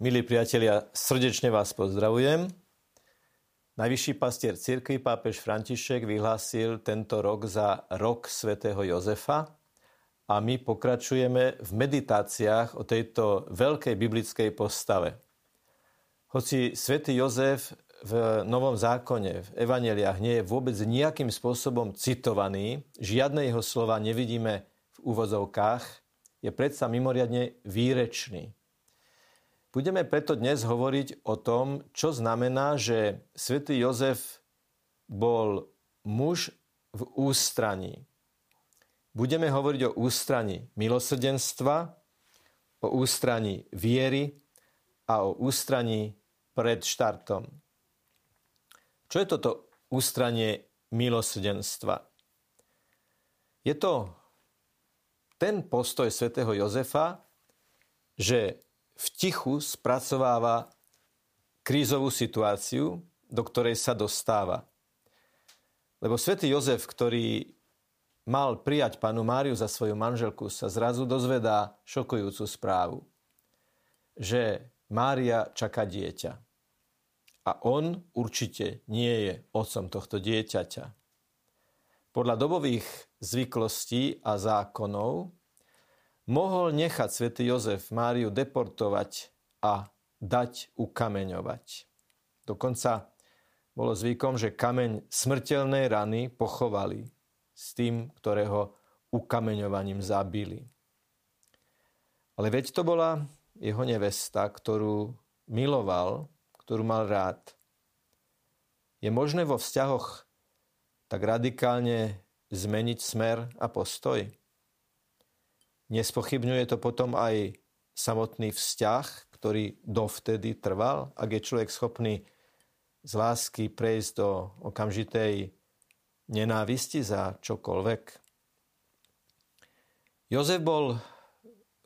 Milí priatelia, srdečne vás pozdravujem. Najvyšší pastier cirkvi pápež František vyhlásil tento rok za rok svätého Jozefa a my pokračujeme v meditáciách o tejto veľkej biblickej postave. Hoci svätý Jozef v Novom zákone, v evaneliách nie je vôbec nejakým spôsobom citovaný, žiadne jeho slova nevidíme v úvozovkách, je predsa mimoriadne výrečný. Budeme preto dnes hovoriť o tom, čo znamená, že svätý Jozef bol muž v ústraní. Budeme hovoriť o ústraní milosrdenstva, o ústraní viery a o ústraní pred štartom. Čo je toto ústranie milosrdenstva? Je to ten postoj svätého Jozefa, že v tichu spracováva krízovú situáciu, do ktorej sa dostáva. Lebo svätý Jozef, ktorý mal prijať panu Máriu za svoju manželku, sa zrazu dozvedá šokujúcu správu, že Mária čaká dieťa. A on určite nie je otcom tohto dieťaťa. Podľa dobových zvyklostí a zákonov mohol nechať svätý Jozef Máriu deportovať a dať ukameňovať. Dokonca bolo zvykom, že kameň smrteľnej rany pochovali s tým, ktorého ukameňovaním zabili. Ale veď to bola jeho nevesta, ktorú miloval, ktorú mal rád. Je možné vo vzťahoch tak radikálne zmeniť smer a postoj? Nespochybňuje to potom aj samotný vzťah, ktorý dovtedy trval, ak je človek schopný z lásky prejsť do okamžitej nenávisti za čokoľvek. Jozef bol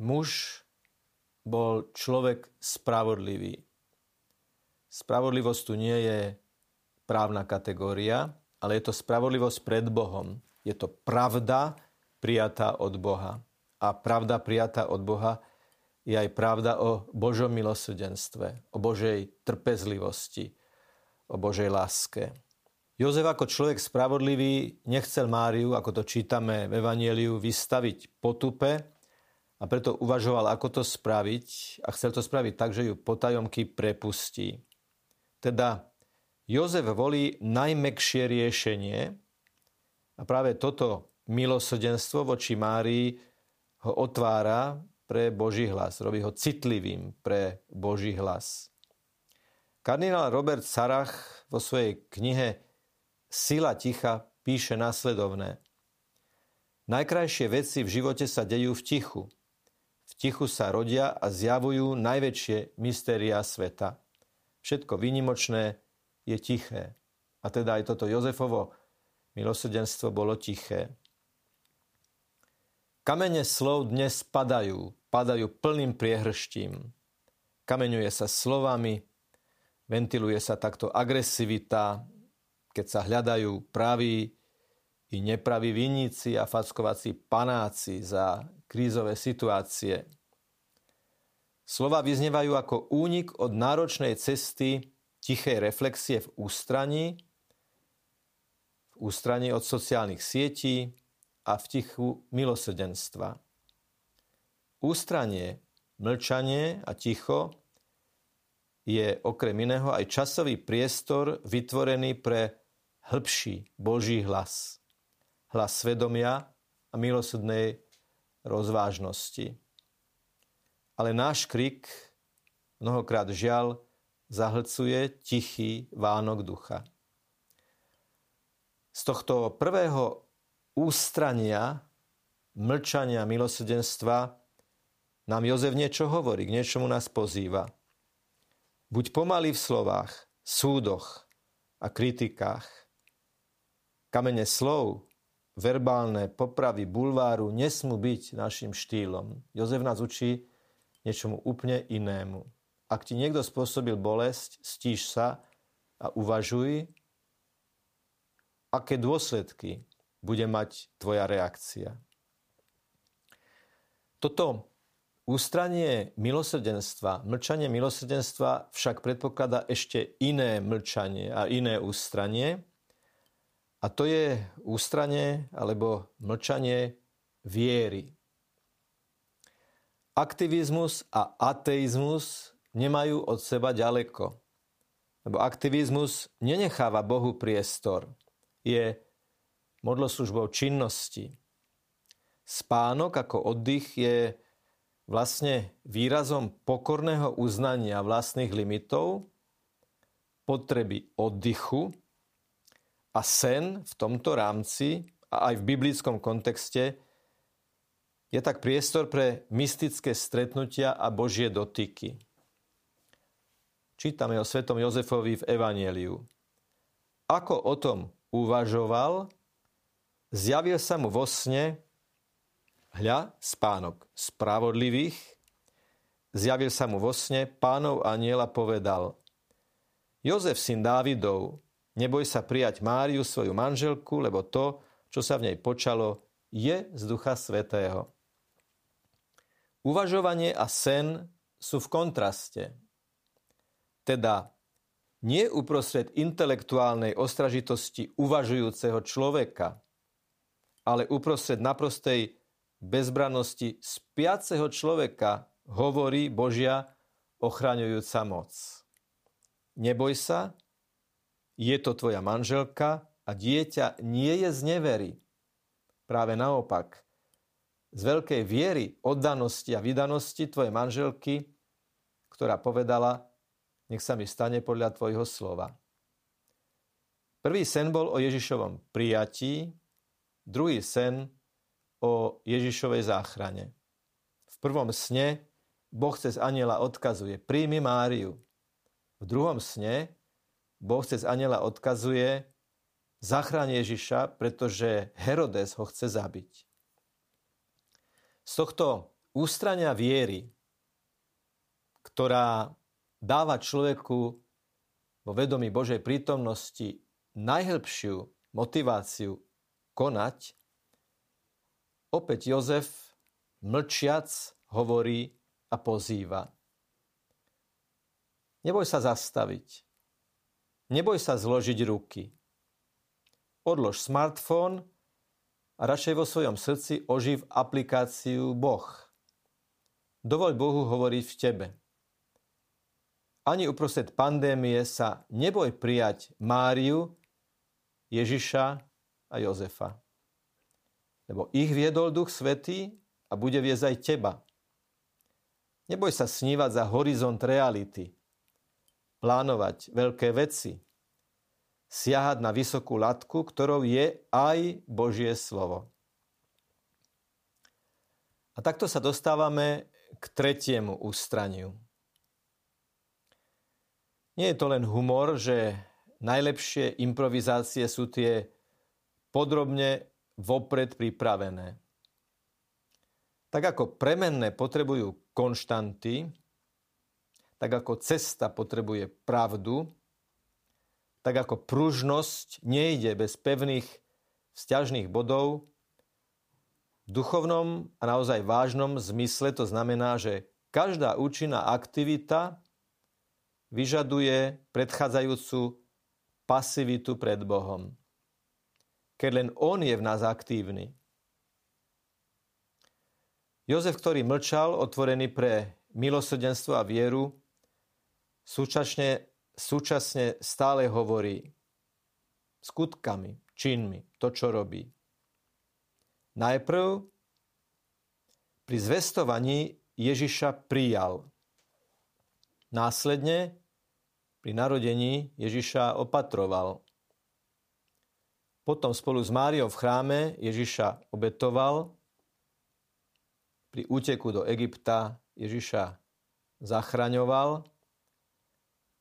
muž, bol človek spravodlivý. Spravodlivosť tu nie je právna kategória, ale je to spravodlivosť pred Bohom. Je to pravda prijatá od Boha a pravda prijatá od Boha je aj pravda o Božom milosrdenstve, o Božej trpezlivosti, o Božej láske. Jozef ako človek spravodlivý nechcel Máriu, ako to čítame v Evangeliu, vystaviť potupe a preto uvažoval, ako to spraviť a chcel to spraviť tak, že ju potajomky prepustí. Teda Jozef volí najmekšie riešenie a práve toto milosrdenstvo voči Márii ho otvára pre Boží hlas, robí ho citlivým pre Boží hlas. Kardinál Robert Sarach vo svojej knihe Sila ticha píše nasledovné. Najkrajšie veci v živote sa dejú v tichu. V tichu sa rodia a zjavujú najväčšie mystéria sveta. Všetko výnimočné je tiché. A teda aj toto Jozefovo milosrdenstvo bolo tiché. Kamene slov dnes padajú, padajú plným priehrštím. Kameňuje sa slovami, ventiluje sa takto agresivita, keď sa hľadajú praví i nepraví vinníci a fackovací panáci za krízové situácie. Slova vyznevajú ako únik od náročnej cesty tichej reflexie v ústraní, v ústraní od sociálnych sietí, a v tichu milosrdenstva. Ústranie, mlčanie a ticho je okrem iného aj časový priestor vytvorený pre hĺbší Boží hlas. Hlas svedomia a milosrdnej rozvážnosti. Ale náš krik mnohokrát žiaľ zahlcuje tichý vánok ducha. Z tohto prvého ústrania, mlčania, milosrdenstva nám Jozef niečo hovorí, k niečomu nás pozýva. Buď pomalý v slovách, súdoch a kritikách. Kamene slov, verbálne popravy bulváru nesmú byť našim štýlom. Jozef nás učí niečomu úplne inému. Ak ti niekto spôsobil bolesť, stíš sa a uvažuj, aké dôsledky bude mať tvoja reakcia. Toto Ústranie milosrdenstva, mlčanie milosrdenstva však predpokladá ešte iné mlčanie a iné ústranie. A to je ústranie alebo mlčanie viery. Aktivizmus a ateizmus nemajú od seba ďaleko. Lebo aktivizmus nenecháva Bohu priestor. Je modloslužbou činnosti. Spánok ako oddych je vlastne výrazom pokorného uznania vlastných limitov, potreby oddychu a sen v tomto rámci a aj v biblickom kontexte je tak priestor pre mystické stretnutia a Božie dotyky. Čítame o svetom Jozefovi v Evanieliu. Ako o tom uvažoval, zjavil sa mu vo sne Hľa, spánok spravodlivých, zjavil sa mu vo sne, pánov aniela povedal Jozef, syn Dávidov, neboj sa prijať Máriu, svoju manželku, lebo to, čo sa v nej počalo, je z Ducha Svetého. Uvažovanie a sen sú v kontraste. Teda nie uprostred intelektuálnej ostražitosti uvažujúceho človeka, ale uprostred naprostej bezbrannosti spiaceho človeka hovorí Božia ochraňujúca moc. Neboj sa, je to tvoja manželka a dieťa nie je z nevery. Práve naopak, z veľkej viery, oddanosti a vydanosti tvojej manželky, ktorá povedala, nech sa mi stane podľa tvojho slova. Prvý sen bol o Ježišovom prijatí, druhý sen o Ježišovej záchrane. V prvom sne Boh cez aniela odkazuje, príjmi Máriu. V druhom sne Boh cez aniela odkazuje, zachráň Ježiša, pretože Herodes ho chce zabiť. Z tohto ústrania viery, ktorá dáva človeku vo vedomí Božej prítomnosti najhlbšiu motiváciu konať, Opäť Jozef, mlčiac, hovorí a pozýva. Neboj sa zastaviť. Neboj sa zložiť ruky. Odlož smartfón a radšej vo svojom srdci oživ aplikáciu Boh. Dovoľ Bohu hovoriť v tebe. Ani uprostred pandémie sa neboj prijať Máriu, Ježiša a Jozefa lebo ich viedol Duch Svetý a bude viesť aj teba. Neboj sa snívať za horizont reality, plánovať veľké veci, siahať na vysokú latku, ktorou je aj Božie slovo. A takto sa dostávame k tretiemu ústraniu. Nie je to len humor, že najlepšie improvizácie sú tie podrobne vopred pripravené. Tak ako premenné potrebujú konštanty, tak ako cesta potrebuje pravdu, tak ako pružnosť nejde bez pevných vzťažných bodov, v duchovnom a naozaj vážnom zmysle to znamená, že každá účinná aktivita vyžaduje predchádzajúcu pasivitu pred Bohom keď len On je v nás aktívny. Jozef, ktorý mlčal, otvorený pre milosrdenstvo a vieru, súčasne, súčasne stále hovorí skutkami, činmi, to, čo robí. Najprv pri zvestovaní Ježiša prijal. Následne pri narodení Ježiša opatroval. Potom spolu s Máriou v chráme Ježiša obetoval. Pri úteku do Egypta Ježiša zachraňoval.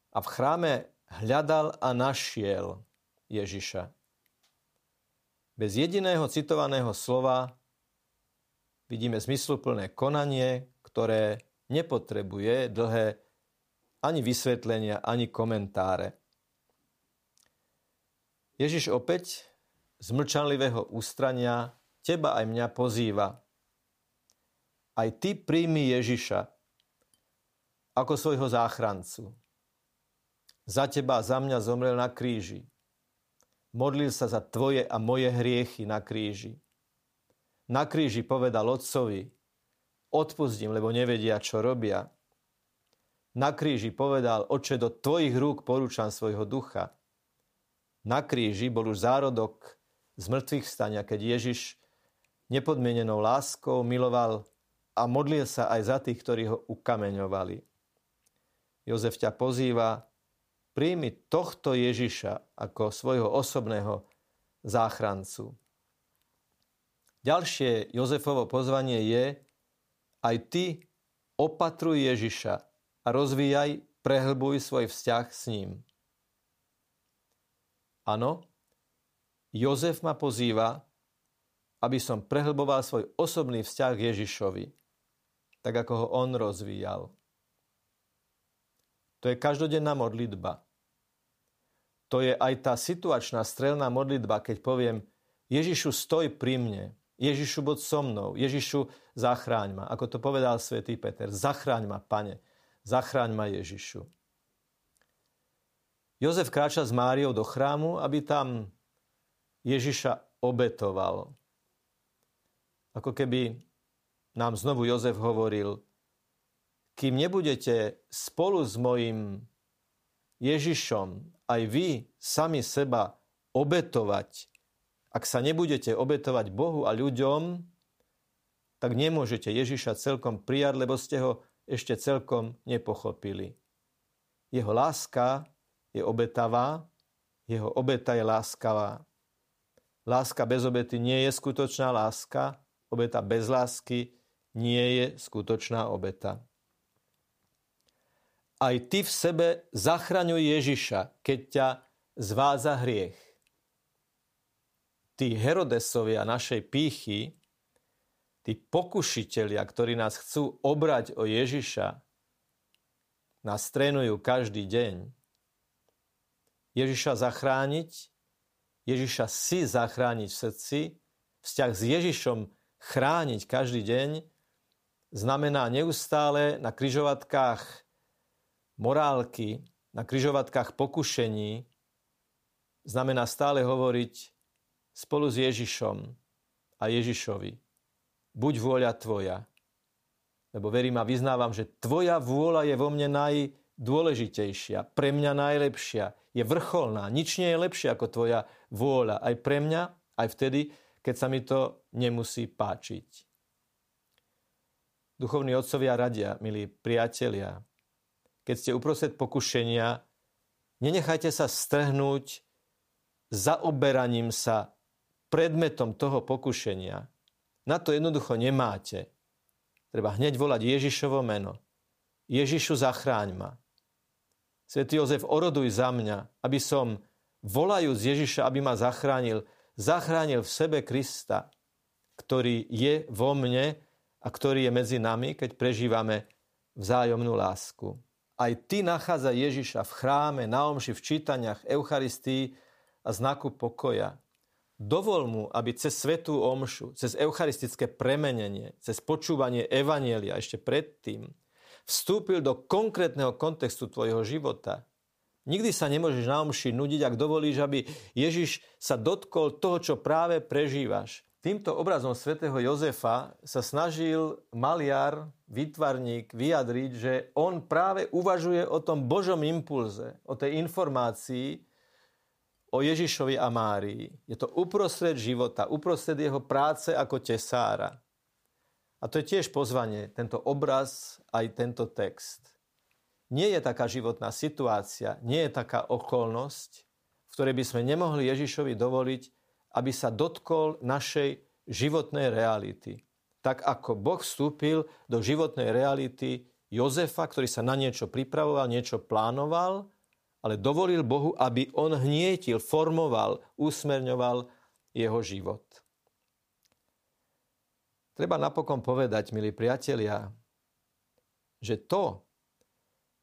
A v chráme hľadal a našiel Ježiša. Bez jediného citovaného slova vidíme zmysluplné konanie, ktoré nepotrebuje dlhé ani vysvetlenia, ani komentáre. Ježiš opäť z mlčanlivého ústrania teba aj mňa pozýva. aj ty príjmi Ježiša ako svojho záchrancu. Za teba a za mňa zomrel na kríži. Modlil sa za tvoje a moje hriechy na kríži. Na kríži povedal otcovi, odpustím, lebo nevedia, čo robia. Na kríži povedal, oče, do tvojich rúk porúčam svojho ducha. Na kríži bol už zárodok z mŕtvych stania, keď Ježiš nepodmienenou láskou miloval a modlil sa aj za tých, ktorí ho ukameňovali. Jozef ťa pozýva, príjmi tohto Ježiša ako svojho osobného záchrancu. Ďalšie Jozefovo pozvanie je, aj ty opatruj Ježiša a rozvíjaj, prehlbuj svoj vzťah s ním. Áno, Jozef ma pozýva, aby som prehlboval svoj osobný vzťah k Ježišovi, tak ako ho on rozvíjal. To je každodenná modlitba. To je aj tá situačná strelná modlitba, keď poviem Ježišu, stoj pri mne, Ježišu, buď so mnou, Ježišu, zachráň ma. Ako to povedal svätý Peter, zachráň ma, pane, zachráň ma Ježišu. Jozef kráča s Máriou do chrámu, aby tam Ježiša obetoval. Ako keby nám znovu Jozef hovoril, kým nebudete spolu s mojim Ježišom aj vy sami seba obetovať, ak sa nebudete obetovať Bohu a ľuďom, tak nemôžete Ježiša celkom prijať, lebo ste ho ešte celkom nepochopili. Jeho láska je obetavá, jeho obeta je láskavá. Láska bez obety nie je skutočná láska, obeta bez lásky nie je skutočná obeta aj ty v sebe zachraňuj Ježiša, keď ťa zváza hriech. Tí Herodesovia našej pýchy, tí pokušitelia, ktorí nás chcú obrať o Ježiša, nás trénujú každý deň. Ježiša zachrániť, Ježiša si zachrániť v srdci, vzťah s Ježišom chrániť každý deň, znamená neustále na kryžovatkách morálky, na kryžovatkách pokušení, znamená stále hovoriť spolu s Ježišom a Ježišovi. Buď vôľa tvoja. Lebo verím a vyznávam, že tvoja vôľa je vo mne najdôležitejšia, pre mňa najlepšia, je vrcholná. Nič nie je lepšie ako tvoja vôľa. Aj pre mňa, aj vtedy, keď sa mi to nemusí páčiť. Duchovní otcovia radia, milí priatelia, keď ste uprostred pokušenia, nenechajte sa strhnúť zaoberaním sa predmetom toho pokušenia. Na to jednoducho nemáte. Treba hneď volať Ježišovo meno. Ježišu, zachráň ma. Svetý Jozef, oroduj za mňa, aby som, volajúc Ježiša, aby ma zachránil, zachránil v sebe Krista, ktorý je vo mne a ktorý je medzi nami, keď prežívame vzájomnú lásku. Aj ty nachádza Ježiša v chráme, na omši, v čítaniach, Eucharistii a znaku pokoja. Dovol mu, aby cez svetú omšu, cez eucharistické premenenie, cez počúvanie Evanielia ešte predtým, vstúpil do konkrétneho kontextu tvojho života. Nikdy sa nemôžeš na omši nudiť, ak dovolíš, aby Ježiš sa dotkol toho, čo práve prežívaš. Týmto obrazom svätého Jozefa sa snažil maliar, výtvarník vyjadriť, že on práve uvažuje o tom Božom impulze, o tej informácii o Ježišovi a Márii. Je to uprostred života, uprostred jeho práce ako tesára. A to je tiež pozvanie, tento obraz, aj tento text. Nie je taká životná situácia, nie je taká okolnosť, v ktorej by sme nemohli Ježišovi dovoliť, aby sa dotkol našej životnej reality. Tak ako Boh vstúpil do životnej reality Jozefa, ktorý sa na niečo pripravoval, niečo plánoval, ale dovolil Bohu, aby on hnietil, formoval, usmerňoval jeho život. Treba napokon povedať, milí priatelia, že to,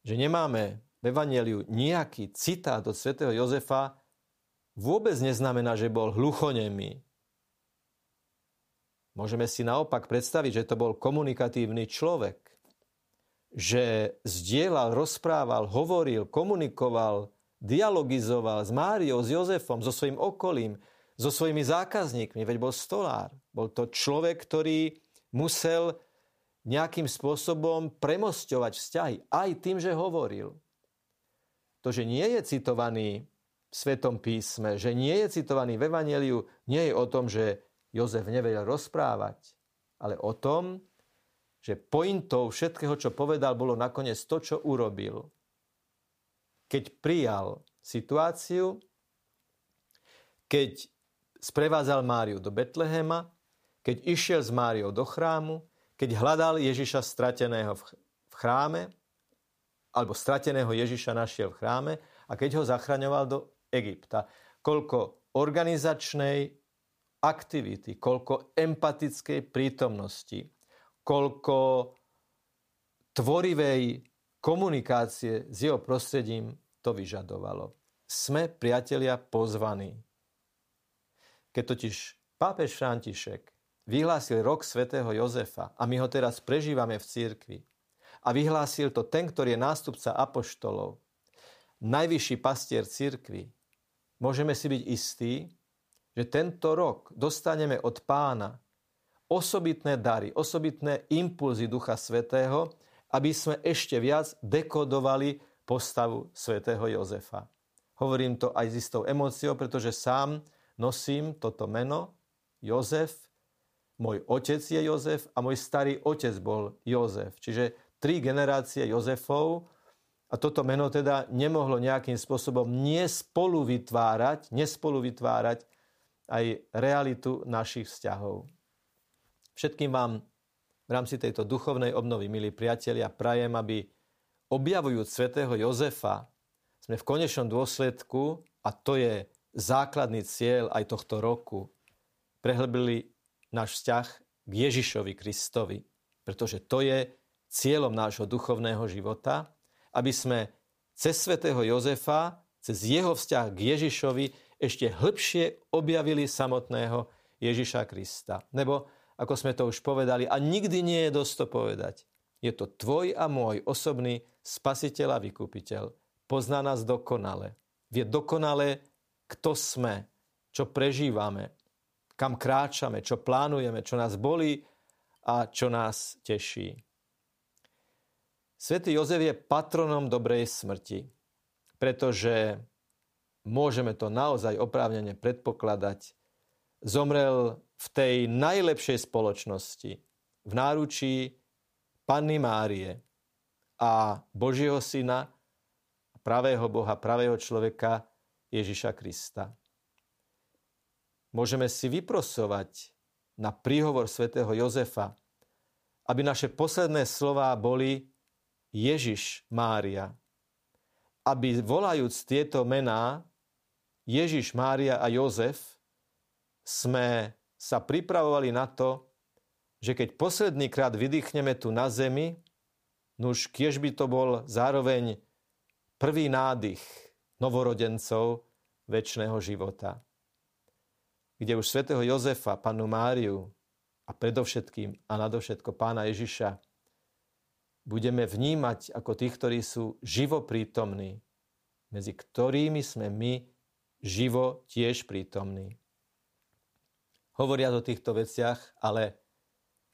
že nemáme v Evangeliu nejaký citát od svätého Jozefa, vôbec neznamená, že bol hluchonemý. Môžeme si naopak predstaviť, že to bol komunikatívny človek, že zdieľal, rozprával, hovoril, komunikoval, dialogizoval s Máriou, s Jozefom, so svojím okolím, so svojimi zákazníkmi, veď bol stolár. Bol to človek, ktorý musel nejakým spôsobom premosťovať vzťahy, aj tým, že hovoril. To, že nie je citovaný v Svetom písme, že nie je citovaný v Evangeliu, nie je o tom, že Jozef nevedel rozprávať, ale o tom, že pointou všetkého, čo povedal, bolo nakoniec to, čo urobil. Keď prijal situáciu, keď sprevádzal Máriu do Betlehema, keď išiel s Máriou do chrámu, keď hľadal Ježiša strateného v chráme, alebo strateného Ježiša našiel v chráme a keď ho zachraňoval do Egypta. Koľko organizačnej aktivity, koľko empatickej prítomnosti, koľko tvorivej komunikácie s jeho prostredím to vyžadovalo. Sme, priatelia, pozvaní. Keď totiž pápež František vyhlásil rok svätého Jozefa a my ho teraz prežívame v cirkvi a vyhlásil to ten, ktorý je nástupca apoštolov, najvyšší pastier cirkvi, môžeme si byť istí, že tento rok dostaneme od pána osobitné dary, osobitné impulzy Ducha Svetého, aby sme ešte viac dekodovali postavu svätého Jozefa. Hovorím to aj s istou emóciou, pretože sám nosím toto meno Jozef. Môj otec je Jozef a môj starý otec bol Jozef. Čiže tri generácie Jozefov a toto meno teda nemohlo nejakým spôsobom nespolu vytvárať, nespolu vytvárať aj realitu našich vzťahov. Všetkým vám v rámci tejto duchovnej obnovy, milí priatelia, prajem, aby objavujúc svätého Jozefa sme v konečnom dôsledku, a to je základný cieľ aj tohto roku, prehlbili náš vzťah k Ježišovi Kristovi. Pretože to je cieľom nášho duchovného života, aby sme cez svätého Jozefa, cez jeho vzťah k Ježišovi ešte hĺbšie objavili samotného Ježiša Krista. Nebo, ako sme to už povedali, a nikdy nie je dosť to povedať, je to tvoj a môj osobný spasiteľ a vykupiteľ. Pozná nás dokonale. Vie dokonale, kto sme, čo prežívame, kam kráčame, čo plánujeme, čo nás bolí a čo nás teší. Svetý Jozef je patronom dobrej smrti, pretože môžeme to naozaj oprávnene predpokladať, zomrel v tej najlepšej spoločnosti, v náručí Panny Márie a Božieho syna, pravého Boha, pravého človeka Ježiša Krista. Môžeme si vyprosovať na príhovor svätého Jozefa, aby naše posledné slová boli Ježiš Mária. Aby volajúc tieto mená Ježiš, Mária a Jozef sme sa pripravovali na to, že keď posledný krát vydýchneme tu na zemi, nuž kiež by to bol zároveň prvý nádych novorodencov väčšného života. Kde už svätého Jozefa, panu Máriu a predovšetkým a nadovšetko pána Ježiša budeme vnímať ako tých, ktorí sú živoprítomní, medzi ktorými sme my živo tiež prítomný. Hovoriac o týchto veciach, ale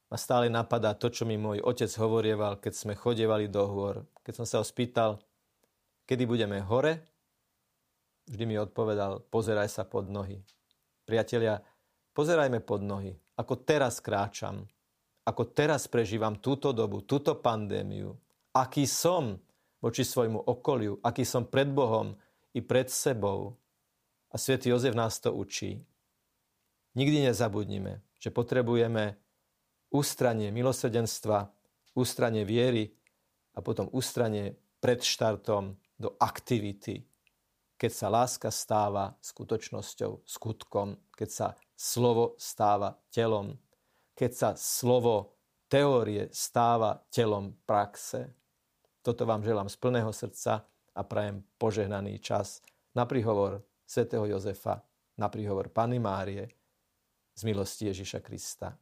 ma stále napadá to, čo mi môj otec hovorieval, keď sme chodievali do hôr. Keď som sa ho spýtal, kedy budeme hore, vždy mi odpovedal, pozeraj sa pod nohy. Priatelia, pozerajme pod nohy. Ako teraz kráčam, ako teraz prežívam túto dobu, túto pandémiu, aký som voči svojmu okoliu, aký som pred Bohom i pred sebou, a svätý Jozef nás to učí. Nikdy nezabudnime, že potrebujeme ústranie milosrdenstva, ústranie viery a potom ústranie pred štartom do aktivity, keď sa láska stáva skutočnosťou, skutkom, keď sa slovo stáva telom, keď sa slovo teórie stáva telom praxe. Toto vám želám z plného srdca a prajem požehnaný čas na príhovor svätého Jozefa na príhovor Panny Márie z milosti Ježiša Krista.